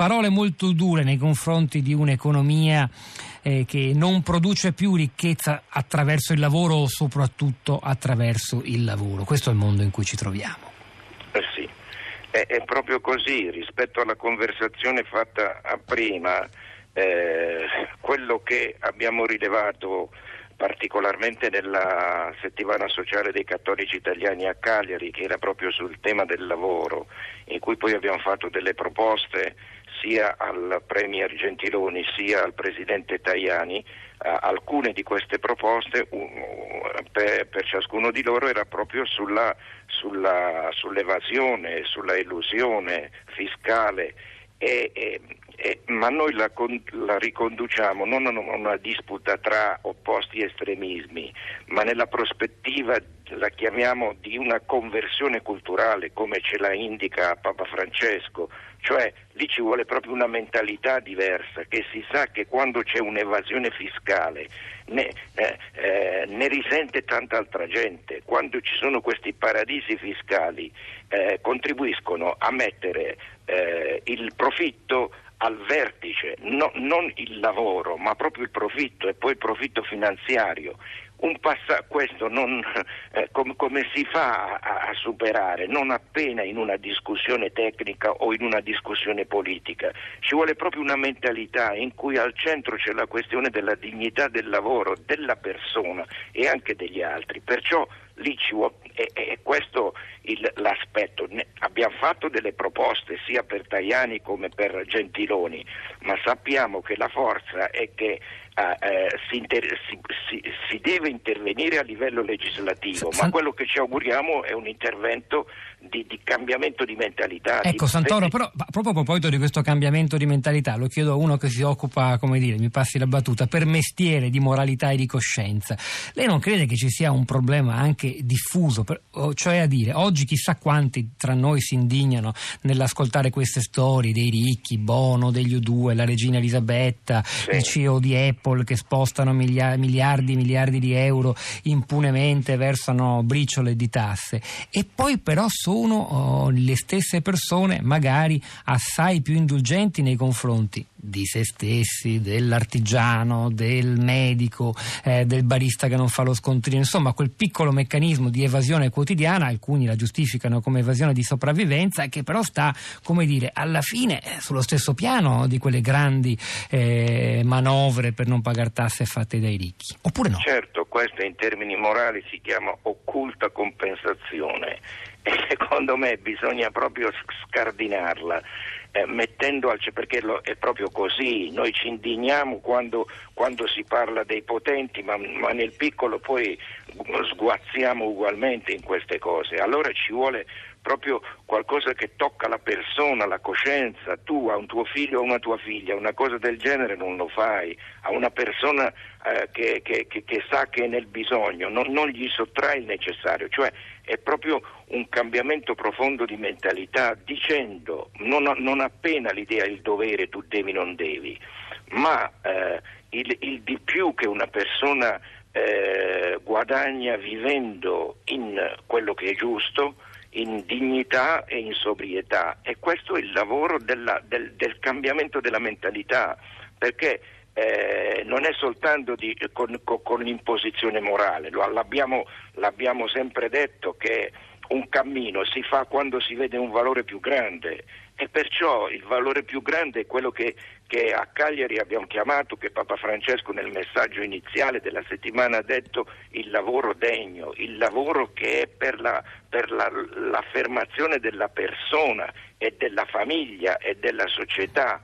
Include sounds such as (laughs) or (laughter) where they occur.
Parole molto dure nei confronti di un'economia eh, che non produce più ricchezza attraverso il lavoro o soprattutto attraverso il lavoro. Questo è il mondo in cui ci troviamo. Eh sì, è, è proprio così rispetto alla conversazione fatta prima. Eh, quello che abbiamo rilevato particolarmente nella settimana sociale dei cattolici italiani a Cagliari, che era proprio sul tema del lavoro, in cui poi abbiamo fatto delle proposte sia al Premier Gentiloni sia al Presidente Tajani. Eh, alcune di queste proposte uh, per, per, ciascuno di loro era proprio sulla, sulla, sull'evasione, sulla elusione fiscale e, e, e, ma noi la, la, riconduciamo non a una disputa tra opposti estremismi, ma nella prospettiva, la chiamiamo di una conversione culturale, come ce la indica Papa Francesco, cioè lì ci vuole proprio una mentalità diversa, che si sa che quando c'è un'evasione fiscale ne, eh, eh, ne risente tanta altra gente, quando ci sono questi paradisi fiscali eh, contribuiscono a mettere eh, il profitto al vertice, no, non il lavoro, ma proprio il profitto e poi il profitto finanziario passa, questo non, (laughs) eh, com, come si fa a, a, superare? Non appena in una discussione tecnica o in una discussione politica. Ci vuole proprio una mentalità in cui al centro c'è la questione della dignità del lavoro, della persona e anche degli altri. Perciò lì ci vuole, è, è questo il, l'aspetto. Ne, abbiamo fatto delle proposte sia per Tajani come per Gentiloni, ma sappiamo che la forza è che eh, si, inter- si, si, si, deve intervenire a livello legislativo, ma quello che ci auguriamo è un intervento di, di cambiamento di mentalità. Ecco, di... Santoro, però proprio a proposito di questo cambiamento di mentalità, lo chiedo a uno che si occupa, come dire, mi passi la battuta, per mestiere di moralità e di coscienza. Lei non crede che ci sia un problema anche diffuso, per, cioè a dire, oggi chissà quanti tra noi si indignano nell'ascoltare queste storie dei ricchi, Bono, degli U2, la regina Elisabetta, sì. il CEO di Apple che spostano miliardi e miliardi di euro impunemente, versano briciole di tasse. E poi però sono oh, le stesse persone magari assai più indulgenti nei confronti di se stessi, dell'artigiano, del medico, eh, del barista che non fa lo scontrino, insomma quel piccolo meccanismo di evasione quotidiana, alcuni la giustificano come evasione di sopravvivenza, che però sta, come dire, alla fine eh, sullo stesso piano di quelle grandi eh, manovre per non pagare tasse fatte dai ricchi, oppure no? Certo, questa in termini morali si chiama occulta compensazione e secondo me bisogna proprio scardinarla. Eh, mettendo al perché lo, è proprio così, noi ci indigniamo quando, quando si parla dei potenti, ma, ma, nel piccolo poi sguazziamo ugualmente in queste cose. Allora ci vuole proprio qualcosa che tocca la persona, la coscienza, tu a un tuo figlio o una tua figlia, una cosa del genere non lo fai, a una persona eh, che, che, che, che, sa che è nel bisogno, non, non gli sottrai il necessario, cioè è proprio un cambiamento profondo di mentalità dicendo non, non appena l'idea il dovere tu devi non devi, ma eh, il, il, di più che una persona eh, guadagna vivendo in quello che è giusto, in dignità e in sobrietà. E questo è il lavoro della, del, del, cambiamento della mentalità perché eh, non è soltanto di, con, con, con, l'imposizione morale, lo, l'abbiamo, l'abbiamo sempre detto che un cammino si fa quando si vede un valore più grande e perciò il valore più grande è quello che, che, a Cagliari abbiamo chiamato, che Papa Francesco nel messaggio iniziale della settimana ha detto il lavoro degno, il lavoro che è per, la, per la, l'affermazione della persona e della famiglia e della società